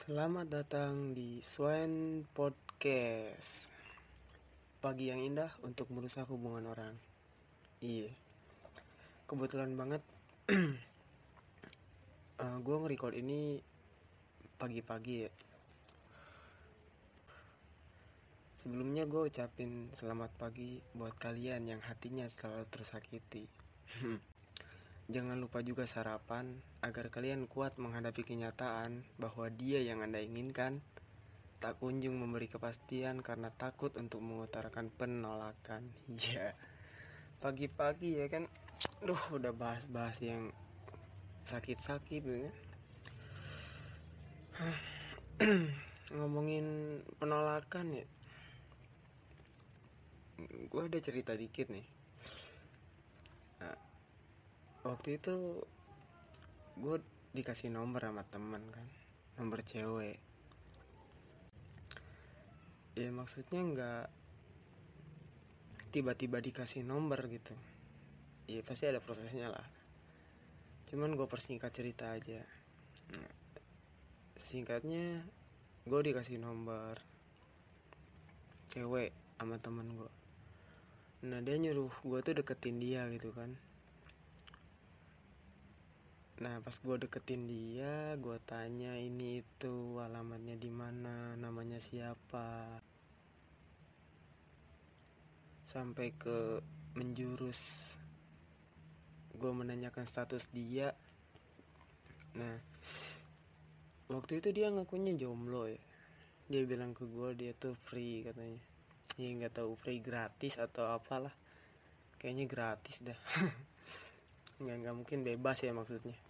Selamat datang di Swan Podcast. Pagi yang indah untuk merusak hubungan orang. Iya. Kebetulan banget. Uh, Gue nge-record ini Pagi-pagi ya. Sebelumnya gue ucapin selamat pagi buat kalian yang hatinya selalu tersakiti Jangan lupa juga sarapan agar kalian kuat menghadapi kenyataan bahwa dia yang Anda inginkan tak kunjung memberi kepastian karena takut untuk mengutarakan penolakan. Iya. Pagi-pagi ya kan. Duh, udah bahas-bahas yang sakit-sakit kan. Ngomongin penolakan ya. Gue ada cerita dikit nih. Waktu itu gue dikasih nomor sama temen kan nomor cewek. Ya maksudnya nggak tiba-tiba dikasih nomor gitu. Ya pasti ada prosesnya lah. Cuman gue persingkat cerita aja. Nah, singkatnya gue dikasih nomor cewek sama temen gue nah dia nyuruh gue tuh deketin dia gitu kan Nah pas gue deketin dia, gue tanya ini itu alamatnya di mana, namanya siapa, sampai ke menjurus gue menanyakan status dia. Nah waktu itu dia ngakunya jomblo ya. Dia bilang ke gue dia tuh free katanya. Ya nggak tahu free gratis atau apalah. Kayaknya gratis dah. nggak nggak mungkin bebas ya maksudnya.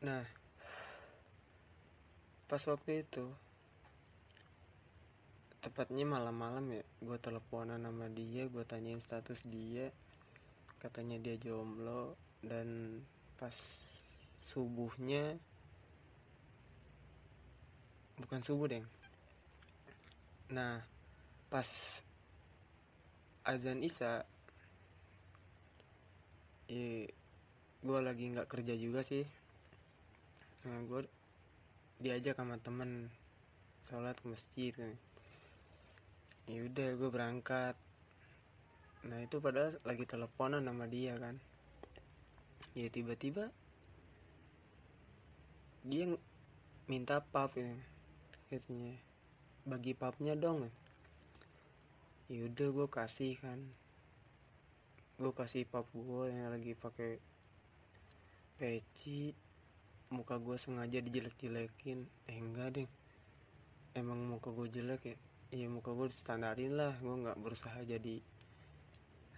Nah, pas waktu itu, tepatnya malam-malam ya, gue teleponan sama dia, gue tanyain status dia, katanya dia jomblo, dan pas subuhnya, bukan subuh deng, nah pas azan isya, ya gue lagi nggak kerja juga sih nah gue diajak sama temen sholat ke masjid kan. Ya udah gue berangkat. Nah itu padahal lagi teleponan sama dia kan. Ya tiba-tiba dia minta pap ya katanya bagi papnya dong. Ya udah gue kasih kan. Gue kasih pap gue yang lagi pakai peci muka gue sengaja dijelek-jelekin. Eh enggak deh. Emang muka gue jelek ya? Iya muka gue standarin lah. Gue nggak berusaha jadi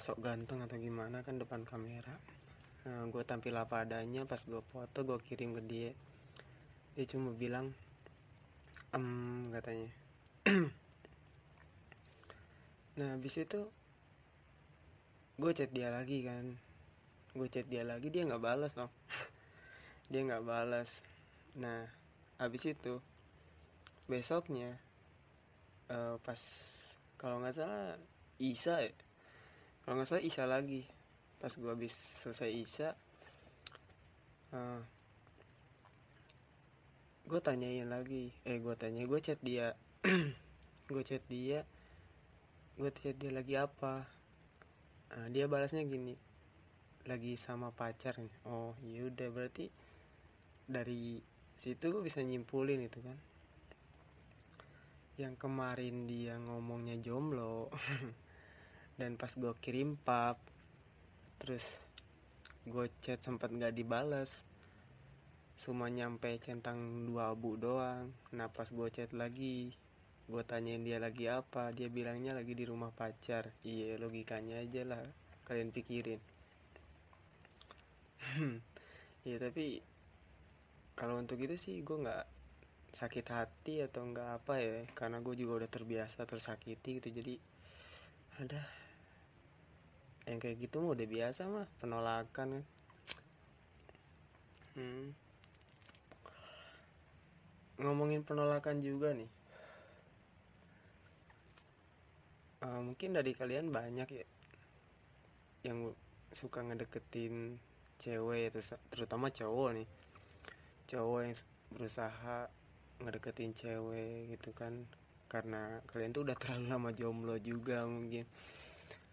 sok ganteng atau gimana kan depan kamera. Nah, gue tampil apa adanya pas gue foto gue kirim ke dia. Dia cuma bilang em katanya. Nah habis itu gue chat dia lagi kan. Gue chat dia lagi dia nggak balas loh dia nggak balas nah habis itu besoknya uh, pas kalau nggak salah Isa ya? Kalau nggak salah Isa lagi. Pas gue habis selesai Isa uh, gue tanyain lagi. Eh gue tanya gue chat dia. Gue chat dia. Gue chat dia lagi apa? Uh, dia balasnya gini. Lagi sama pacar nih oh yaudah berarti dari situ gue bisa nyimpulin itu kan. Yang kemarin dia ngomongnya jomblo dan pas gue kirim pap terus gue chat sempat nggak dibalas cuma nyampe centang dua abu doang. Nah pas gue chat lagi gue tanyain dia lagi apa dia bilangnya lagi di rumah pacar. Iya logikanya aja lah kalian pikirin. Ya tapi kalau untuk itu sih gue nggak sakit hati atau nggak apa ya karena gue juga udah terbiasa tersakiti gitu. Jadi ada. Yang kayak gitu mah udah biasa mah penolakan kan. Hmm. ngomongin penolakan juga nih. Uh, mungkin dari kalian banyak ya yang suka ngedeketin cewek terutama cowok nih cowok yang berusaha ngedeketin cewek gitu kan. Karena kalian tuh udah terlalu lama jomblo juga mungkin.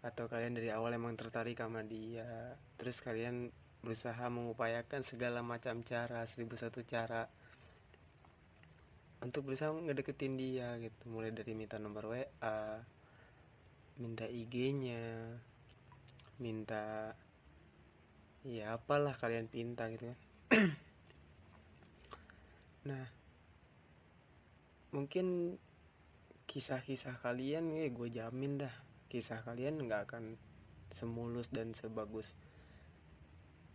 Atau kalian dari awal emang tertarik sama dia. Terus kalian berusaha mengupayakan segala macam cara seribu satu cara untuk berusaha ngedeketin dia gitu. Mulai dari minta nomor WA minta IG-nya minta ya apalah kalian pinta gitu kan nah mungkin kisah-kisah kalian ya gue jamin dah kisah kalian nggak akan semulus dan sebagus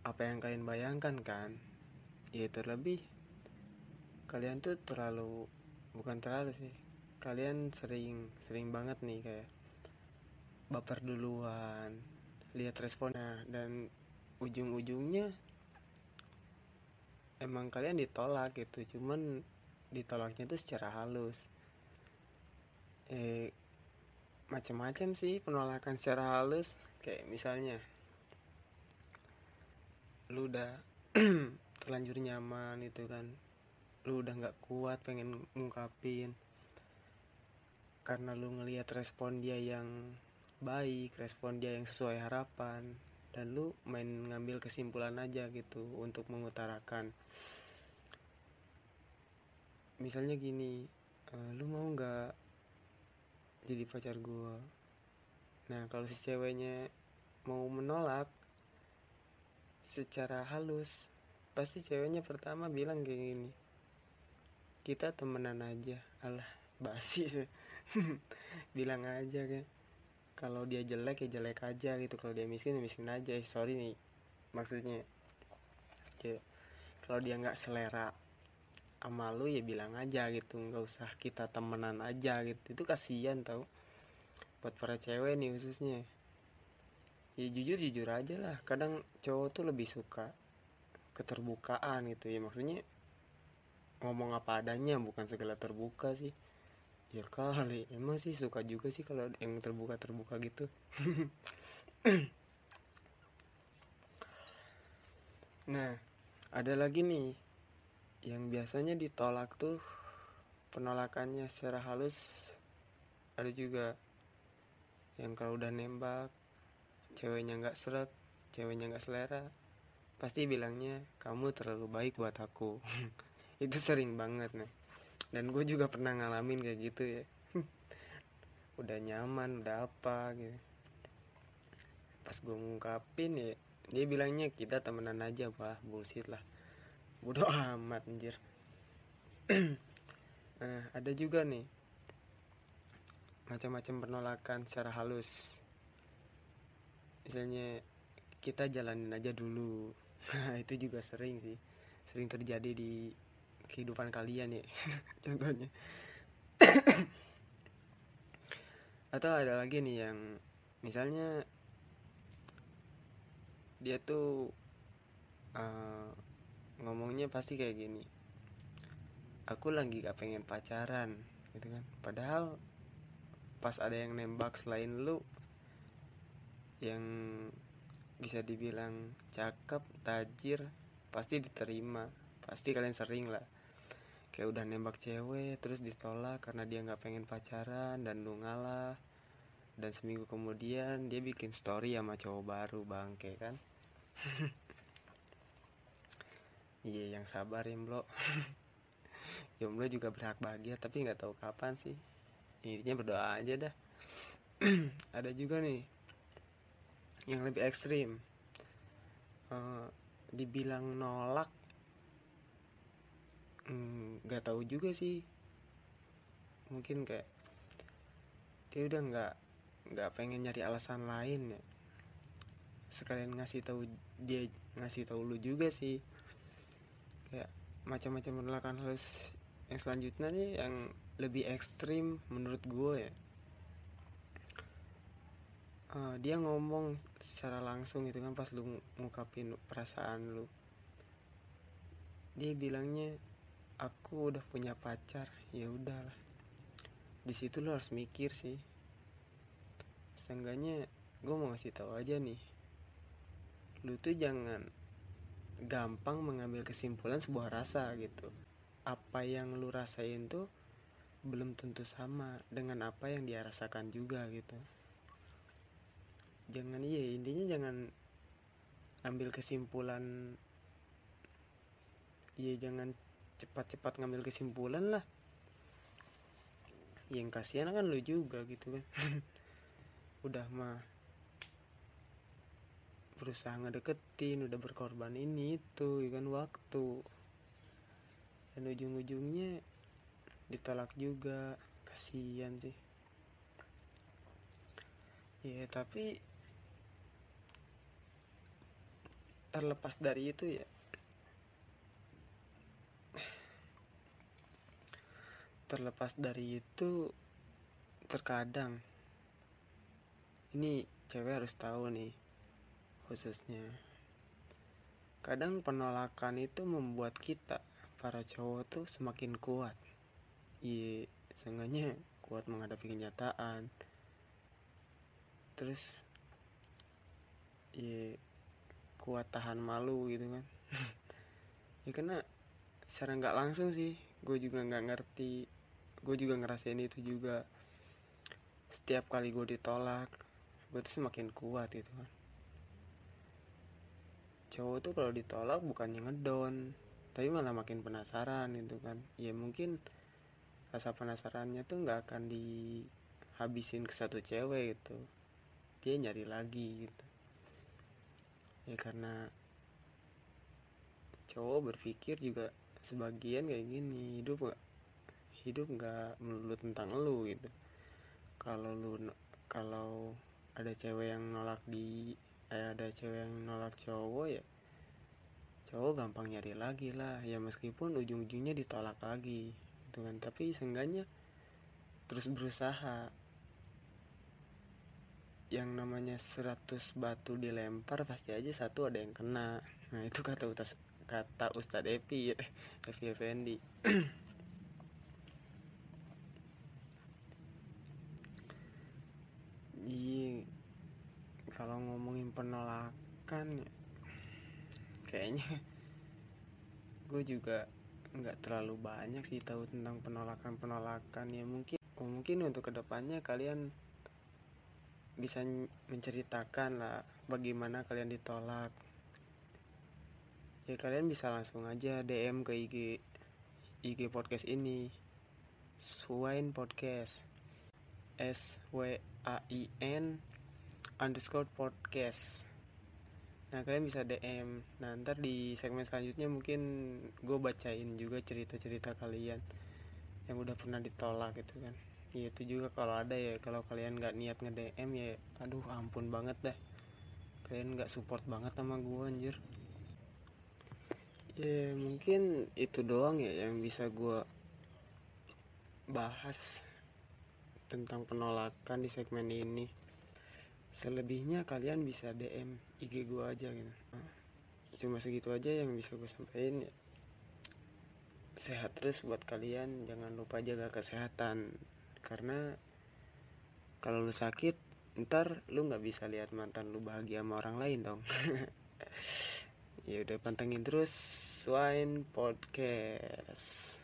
apa yang kalian bayangkan kan? Ya terlebih kalian tuh terlalu bukan terlalu sih kalian sering sering banget nih kayak baper duluan lihat responnya dan ujung-ujungnya emang kalian ditolak gitu cuman ditolaknya tuh secara halus. Eh macam-macam sih penolakan secara halus. Kayak misalnya lu udah terlanjur nyaman itu kan. Lu udah nggak kuat pengen ngungkapin. Karena lu ngelihat respon dia yang baik respon dia yang sesuai harapan dan lu main ngambil kesimpulan aja gitu untuk mengutarakan. Misalnya gini e, lu mau nggak jadi pacar gue nah kalau si ceweknya mau menolak secara halus pasti ceweknya pertama bilang kayak gini kita temenan aja. Alah basi. Bilang aja kan kalau dia jelek ya jelek aja gitu. Kalau dia miskin ya miskin aja. Eh, sorry nih maksudnya. Kayak kalau dia nggak selera sama lu ya bilang aja gitu. Nggak usah kita temenan aja gitu. Itu kasihan tau. Buat para cewek nih khususnya. Ya jujur jujur aja lah. Kadang cowok tuh lebih suka keterbukaan gitu ya. Maksudnya ngomong apa adanya bukan segala terbuka sih ya kali emang sih suka juga sih kalau yang terbuka terbuka gitu. Nah ada lagi nih yang biasanya ditolak tuh penolakannya secara halus ada juga yang kalau udah nembak ceweknya nggak seret ceweknya nggak selera pasti bilangnya kamu terlalu baik buat aku. Itu sering banget nih dan gue juga pernah ngalamin kayak gitu ya. Udah nyaman udah apa gitu. Pas gue ngungkapin ya dia bilangnya kita temenan aja bah bullshit lah. Bodoh amat anjir. Nah ada juga nih macam-macam penolakan secara halus. Misalnya kita jalanin aja dulu. Nah itu juga sering sih. Sering terjadi di kehidupan kalian ya contohnya. Atau ada lagi nih yang misalnya dia tuh uh, ngomongnya pasti kayak gini. Aku lagi gak pengen pacaran gitu kan. Padahal pas ada yang nembak selain lu yang bisa dibilang cakep tajir pasti diterima. Pasti kalian sering lah kayak udah nembak cewek terus ditolak karena dia nggak pengen pacaran dan lu ngalah. Dan seminggu kemudian dia bikin story sama cowok baru bangke kan? Iya yang sabar ya bro jomblo juga berhak bahagia tapi nggak tahu kapan sih. Intinya berdoa aja dah. Ada juga nih yang lebih ekstrim. Uh, dibilang nolak nggak mm, tahu juga sih. Mungkin kayak dia udah nggak nggak pengen nyari alasan lain ya. Sekalian ngasih tahu dia ngasih tahu lu juga sih. Kayak macam-macam penolakan halus yang selanjutnya nih yang lebih ekstrim menurut gue ya. Uh, dia ngomong secara langsung gitu kan pas lu ngungkapin perasaan lu. Dia bilangnya aku udah punya pacar ya udahlah. Di situ lu harus mikir sih. Seenggaknya gue mau ngasih tahu aja nih. Lu tuh jangan gampang mengambil kesimpulan sebuah rasa gitu. Apa yang lu rasain tuh belum tentu sama dengan apa yang dia rasakan juga gitu. Jangan iya intinya jangan ambil kesimpulan iya jangan cepat-cepat ngambil kesimpulan lah. Yang kasihan kan lu juga gitu kan. Udah mah berusaha ngedeketin udah berkorban ini itu ya kan waktu. Dan ujung-ujungnya ditolak juga. Kasihan sih. Ya tapi terlepas dari itu ya terlepas dari itu terkadang ini cewek harus tahu nih khususnya. Kadang penolakan itu membuat kita para cowok tuh semakin kuat. Iya seenggaknya kuat menghadapi kenyataan. Terus iya kuat tahan malu gitu kan. Ya karena secara nggak langsung sih gue juga nggak ngerti gue juga ngerasain itu juga. Setiap kali gue ditolak gue tuh semakin kuat gitu kan. Cowok tuh kalau ditolak bukannya ngedon tapi malah makin penasaran gitu kan. Ya mungkin rasa penasarannya tuh nggak akan dihabisin ke satu cewek gitu. Dia nyari lagi gitu. Ya karena cowok berpikir juga sebagian kayak gini hidup gak hidup nggak melulu tentang lu gitu. Kalau lu kalau ada cewek yang nolak di eh, ada cewek yang nolak cowok ya cowok gampang nyari lagi lah. Ya meskipun ujung-ujungnya ditolak lagi gitu kan. Tapi seenggaknya terus berusaha. Yang namanya 100 batu dilempar pasti aja satu ada yang kena. Nah itu kata utas kata Ustadz Epi ya. Evi Effendi iya kalau ngomongin penolakan kayaknya gue juga nggak terlalu banyak sih tahu tentang penolakan penolakan ya. Mungkin mungkin untuk ke depannya kalian bisa menceritakan lah bagaimana kalian ditolak. Ya kalian bisa langsung aja DM ke IG IG podcast ini. Swine Podcast. S W A I N underscore podcast. Nah kalian bisa DM Nah ntar di segmen selanjutnya mungkin gue bacain juga cerita-cerita kalian Yang udah pernah ditolak gitu kan. Ya itu juga kalau ada ya Kalau kalian gak niat nge-DM ya Aduh ampun banget dah. Kalian gak support banget sama gue anjir. Ya mungkin itu doang ya yang bisa gue bahas Tentang penolakan di segmen ini selebihnya kalian bisa DM IG gue aja gitu. Cuma segitu aja yang bisa gue sampaikan. Sehat terus buat kalian. Jangan lupa jaga kesehatan. Karena kalau lu sakit ntar lu nggak bisa lihat mantan lu bahagia sama orang lain dong. Ya udah pantengin terus Swine Podcast